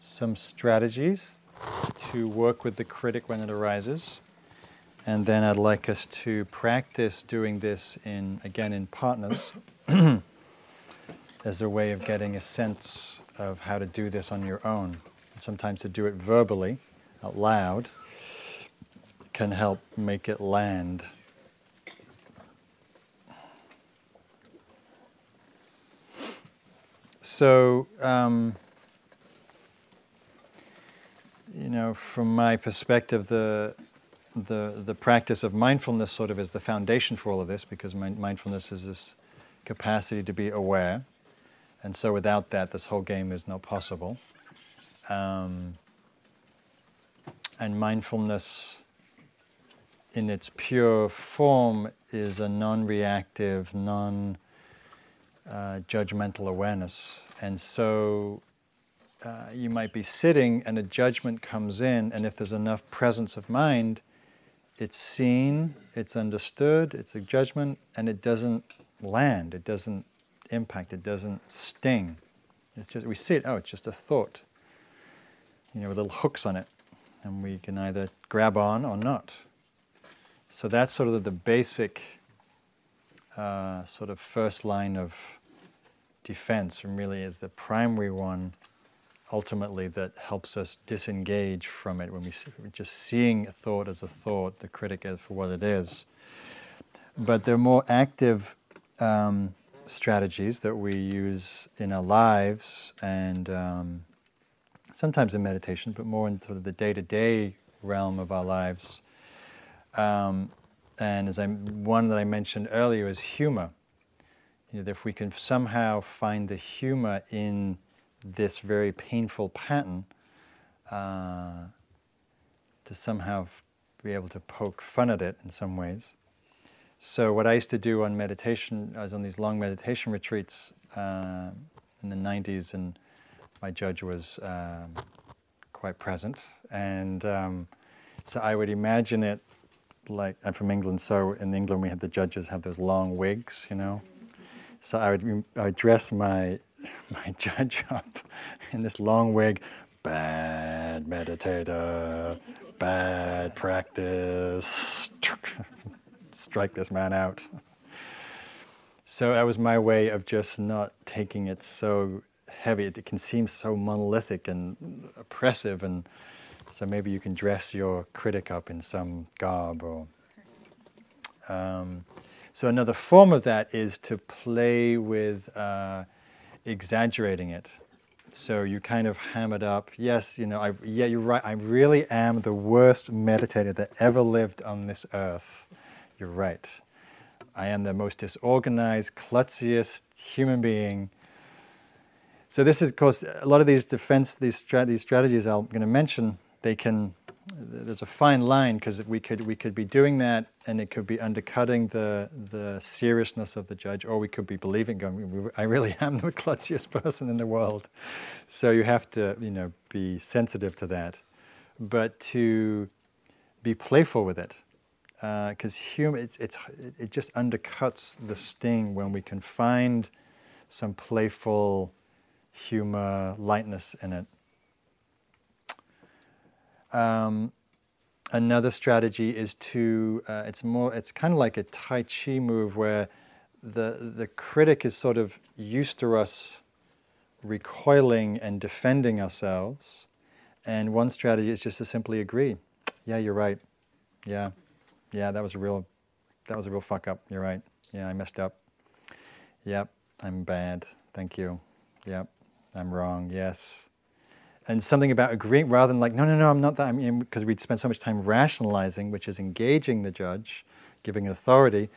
some strategies to work with the critic when it arises. And then I'd like us to practice doing this in, again, in partners as a way of getting a sense of how to do this on your own. Sometimes to do it verbally, out loud, can help make it land. So, um, you know, from my perspective, the, the, the practice of mindfulness sort of is the foundation for all of this because mindfulness is this capacity to be aware. And so without that, this whole game is not possible. Um, and mindfulness in its pure form is a non reactive, non uh, awareness. And so uh, you might be sitting and a judgment comes in, and if there's enough presence of mind, it's seen, it's understood, it's a judgment, and it doesn't land, it doesn't impact, it doesn't sting. It's just, we see it, oh, it's just a thought, you know, with little hooks on it, and we can either grab on or not. So that's sort of the basic uh, sort of first line of defense, and really is the primary one ultimately that helps us disengage from it when we see, just seeing a thought as a thought, the critic as for what it is. But there are more active um, strategies that we use in our lives and um, sometimes in meditation, but more into the day to day realm of our lives. Um, and as I, one that I mentioned earlier is humor. You know, if we can somehow find the humor in this very painful pattern uh, to somehow be able to poke fun at it in some ways. So what I used to do on meditation, I was on these long meditation retreats uh, in the 90s, and my judge was um, quite present. And um, so I would imagine it like, I'm from England, so in England we had the judges have those long wigs, you know. So I would, I would dress my my judge up in this long wig. Bad meditator, bad practice. Strike this man out. So that was my way of just not taking it so heavy. It can seem so monolithic and oppressive, and so maybe you can dress your critic up in some garb or. Um, so another form of that is to play with. Uh, exaggerating it. So you kind of ham it up. Yes, you know, I, yeah, you're right. I really am the worst meditator that ever lived on this earth. You're right. I am the most disorganized, klutziest human being. So this is, of course, a lot of these defense, these, strat- these strategies I'm going to mention, they can there's a fine line because we could we could be doing that and it could be undercutting the the seriousness of the judge, or we could be believing, going, I really am the klutziest person in the world. So you have to you know be sensitive to that, but to be playful with it, because uh, humor it's, it's it just undercuts the sting when we can find some playful humor, lightness in it. Um, another strategy is to uh, it's more it's kind of like a tai chi move where the the critic is sort of used to us recoiling and defending ourselves. And one strategy is just to simply agree. Yeah you're right. Yeah. Yeah that was a real that was a real fuck up. You're right. Yeah i messed up. Yep i'm bad. Thank you. Yep i'm wrong. Yes and something about agreeing rather than like, no, no, no, I'm not that. I mean, because we'd spend so much time rationalizing, which is engaging the judge, giving authority.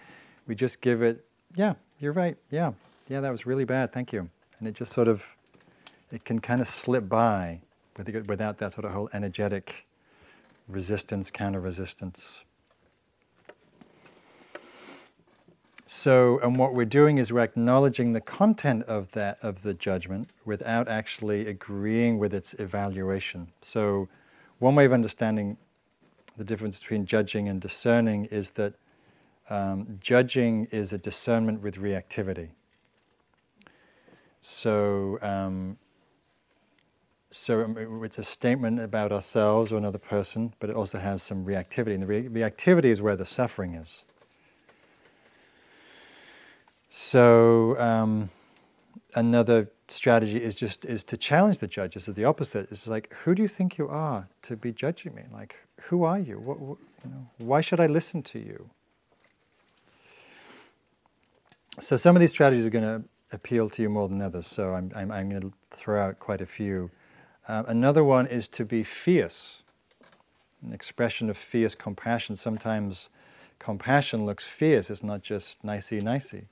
We just give it, yeah, you're right. Yeah, yeah, that was really bad. Thank you. And it just sort of, it can kind of slip by without that sort of whole energetic resistance, counter resistance. So, and what we're doing is we're acknowledging the content of that of the judgment without actually agreeing with its evaluation. So, one way of understanding the difference between judging and discerning is that um, judging is a discernment with reactivity. So, um, so um, it's a statement about ourselves or another person, but it also has some reactivity. And the re- reactivity is where the suffering is. So um, another strategy is just is to challenge the judges. Is the opposite. It's like, who do you think you are to be judging me? Like, who are you? What, what, you know, why should I listen to you? So some of these strategies are going to appeal to you more than others. So I'm, I'm, I'm going to throw out quite a few. Uh, another one is to be fierce, an expression of fierce compassion. Sometimes compassion looks fierce, it's not just nicey nicey.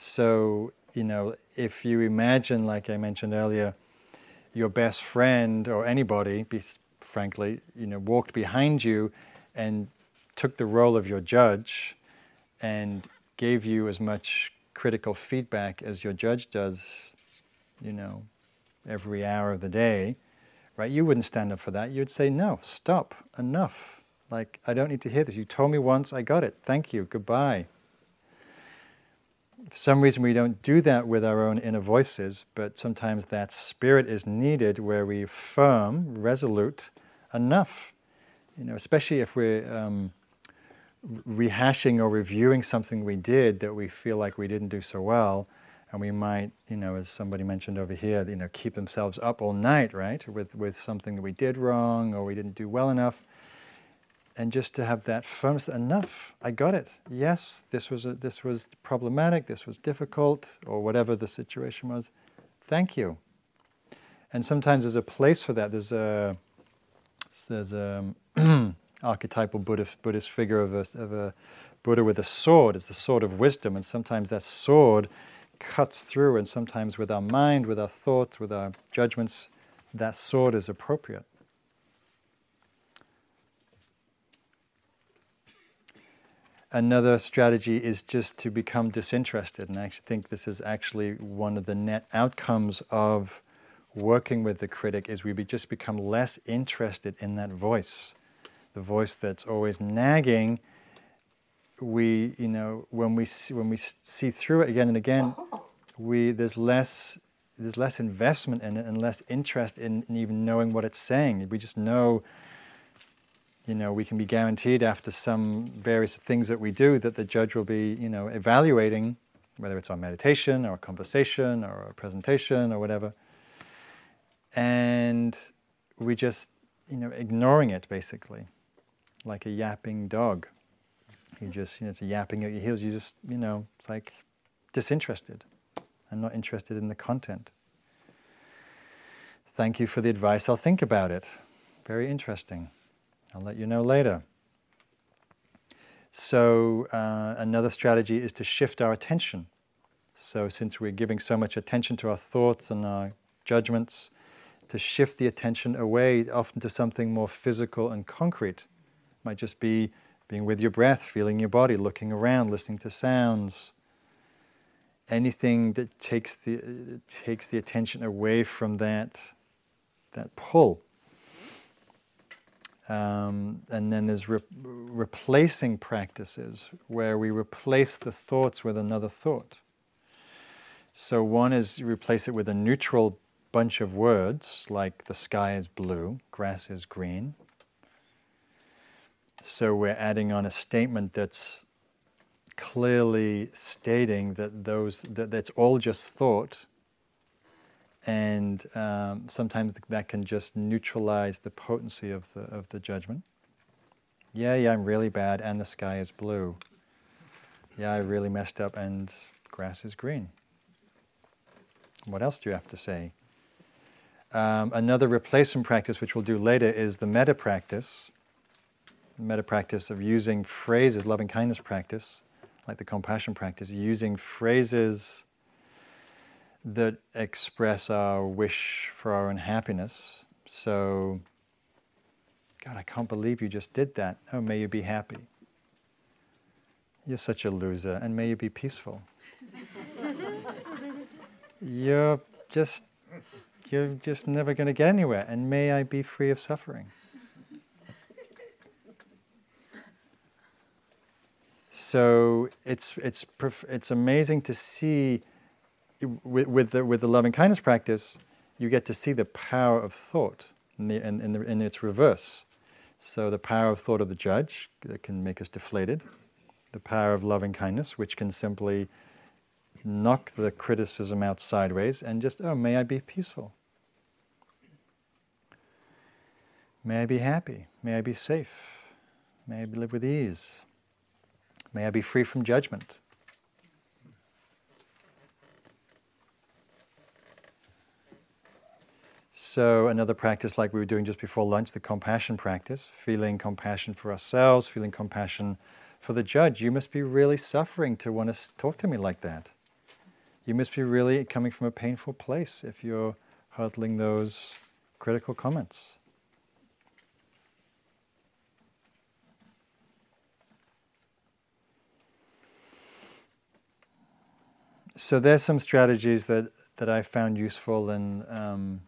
So, you know, if you imagine, like I mentioned earlier, your best friend or anybody, frankly, you know, walked behind you and took the role of your judge and gave you as much critical feedback as your judge does, you know, every hour of the day, right? You wouldn't stand up for that. You'd say, no, stop, enough. Like, I don't need to hear this. You told me once, I got it. Thank you, goodbye. For some reason, we don't do that with our own inner voices, but sometimes that spirit is needed where we firm, resolute, enough. You know, especially if we're um, rehashing or reviewing something we did that we feel like we didn't do so well, and we might, you know, as somebody mentioned over here, you know, keep themselves up all night, right, with with something that we did wrong or we didn't do well enough, and just to have that firmness, enough, I got it. Yes, this was a, this was problematic, this was difficult, or whatever the situation was. Thank you. And sometimes there's a place for that. There's a there's a archetypal Buddhist, Buddhist figure of a, of a Buddha with a sword. It's the sword of wisdom, and sometimes that sword cuts through, and sometimes with our mind, with our thoughts, with our judgments, that sword is appropriate. Another strategy is just to become disinterested, and I actually think this is actually one of the net outcomes of working with the critic is we be just become less interested in that voice the voice that's always nagging, we, you know, when we see, when we see through it again and again, oh. we there's less there's less investment in it and less interest in, in even knowing what it's saying. We just know, you know, we can be guaranteed after some various things that we do that the judge will be, you know, evaluating whether it's our meditation or a conversation or a presentation or whatever. And we just, you know, ignoring it basically like a yapping dog. You just, you know, it's yapping at your heels. You just, you know, it's like disinterested. I'm not interested in the content. Thank you for the advice. I'll think about it. Very interesting. I'll let you know later. So, uh, another strategy is to shift our attention. So, since we're giving so much attention to our thoughts and our judgments, to shift the attention away often to something more physical and concrete might just be being with your breath, feeling your body, looking around, listening to sounds. Anything that takes the, takes the attention away from that, that pull. Um, and then there's re- replacing practices where we replace the thoughts with another thought. So one is you replace it with a neutral bunch of words like the sky is blue, grass is green. So we're adding on a statement that's clearly stating that those that that's all just thought, and um, sometimes that can just neutralize the potency of the of the judgment. Yeah, yeah, I'm really bad, and the sky is blue. Yeah, I really messed up, and grass is green. What else do you have to say? Um, another replacement practice, which we'll do later, is the metta practice metta practice of using phrases, loving kindness practice, like the compassion practice, using phrases that express our wish for our own happiness. So, God, I can't believe you just did that. Oh, may you be happy. You're such a loser, and may you be peaceful. you're just you're just never going to get anywhere, and may I be free of suffering. so it's it's it's amazing to see with, with the with the loving kindness practice you get to see the power of thought in, the, in, in, the, in its reverse. So, the power of thought of the judge that can make us deflated, the power of loving kindness, which can simply knock the criticism out sideways and just, oh, may I be peaceful? May I be happy? May I be safe? May I live with ease? May I be free from judgment? So, another practice like we were doing just before lunch, the compassion practice, feeling compassion for ourselves, feeling compassion for the judge. You must be really suffering to want to talk to me like that. You must be really coming from a painful place if you're hurtling those critical comments. So there's some strategies that, that I found useful and um,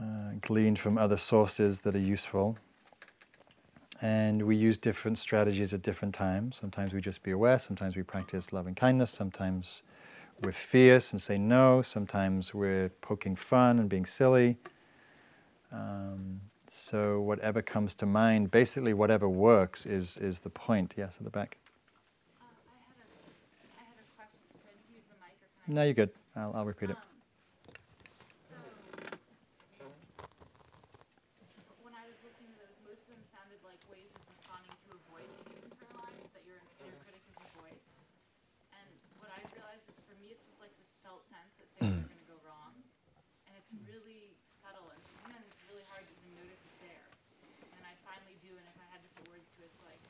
uh, gleaned from other sources that are useful. And we use different strategies at different times. Sometimes we just be aware, sometimes we practice loving kindness, sometimes we're fierce and say no, sometimes we're poking fun and being silly. Um, so, whatever comes to mind, basically, whatever works is, is the point. Yes, at the back. Uh, I had a, I had a question. Do I need to use the mic or? No, you're good. I'll, I'll repeat it. Um, so, when I was listening to those, most of them sounded like ways of responding to a voice that you internalize, that your inner critic is a voice. And what I realized is for me, it's just like this felt sense that things are going to go wrong. And it's really subtle, and sometimes it's really hard to even notice it's there. And I finally do, and if I had to put words to it, it's like,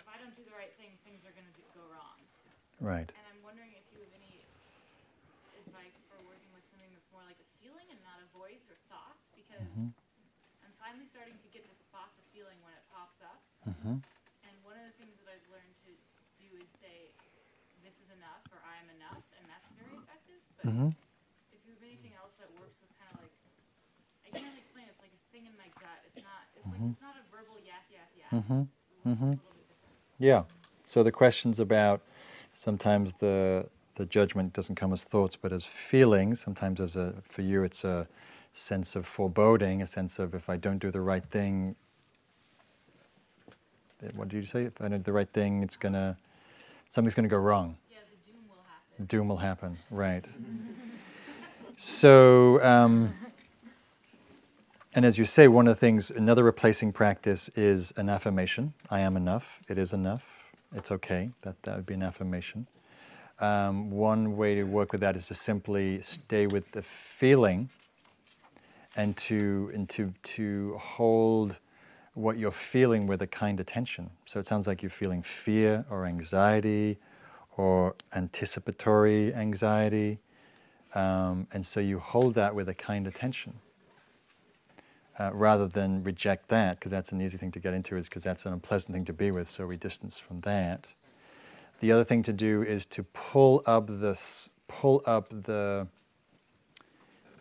if I don't do the right thing, things are going to go wrong. Right. And I'm wondering if you have any advice for working with something that's more like a feeling and not a voice or thoughts, because I'm finally starting to get to spot the feeling when it pops up. Mm-hmm. And one of the things that I've learned to do is say, "This is enough" or "I am enough," and that's very effective. But hmm if you have anything else that works with kind of like, I can't explain. It's like a thing in my gut. It's not. It's like it's not a verbal yak yak yak. Mhm. Mhm. bit different. Yeah. So the questions about sometimes the the judgment doesn't come as thoughts, but as feelings. Sometimes as a for you, it's a sense of foreboding, a sense of if I don't do the right thing. eh, What did you say? If I don't do the right thing, it's gonna something's gonna go wrong. Yeah, the doom will happen. Doom will happen. Right. So. Um, and as you say, one of the things, another replacing practice is an affirmation. I am enough. It is enough. It's okay. That, that would be an affirmation. Um, one way to work with that is to simply stay with the feeling and to, and to, to hold what you're feeling with a kind attention. So it sounds like you're feeling fear or anxiety or anticipatory anxiety. Um, and so you hold that with a kind attention uh, rather than reject that, because that's an easy thing to get into, is because that's an unpleasant thing to be with, so we distance from that. The other thing to do is to pull up this, pull up the,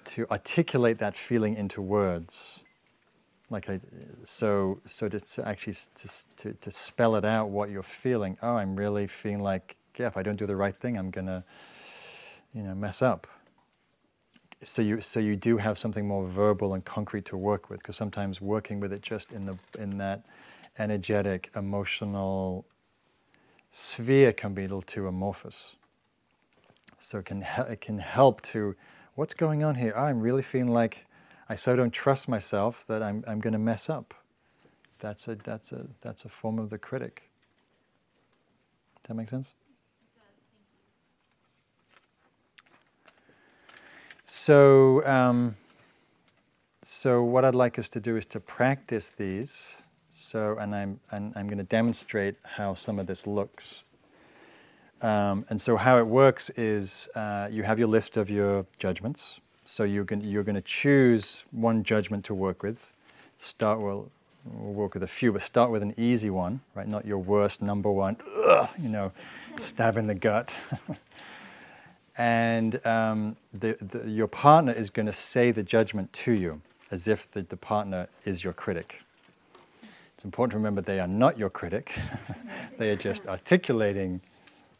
to articulate that feeling into words. Like I, so, so to, actually to, to, to spell it out what you're feeling. Oh, I'm really feeling like, yeah, if I don't do the right thing, I'm gonna, you know, mess up so you so you do have something more verbal and concrete to work with because sometimes working with it just in the in that energetic emotional sphere can be a little too amorphous. So it can it can help to what's going on here? Oh, i'm really feeling like i so don't trust myself that i'm i'm going to mess up. That's a that's a that's a form of the critic. Does that make sense It does. Thank you. So, um, so what I'd like us to do is to practice these. So, and I'm and I'm going to demonstrate how some of this looks. Um, and so, how it works is uh, you have your list of your judgments. So you're going you're going to choose one judgment to work with. Start well. We'll work with a few, but start with an easy one, right? Not your worst number one. Ugh, you know, stab in the gut. and um, the, the, your partner is going to say the judgment to you as if the, the partner is your critic. It's important to remember they are not your critic, they are just articulating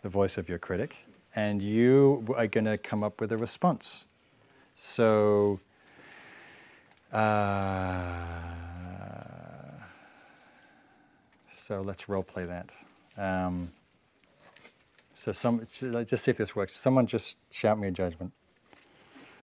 the voice of your critic. and you are going to come up with a response. So, uh, so let's role play that. Um, so some, let's just see if this works. Someone just shout me a judgment.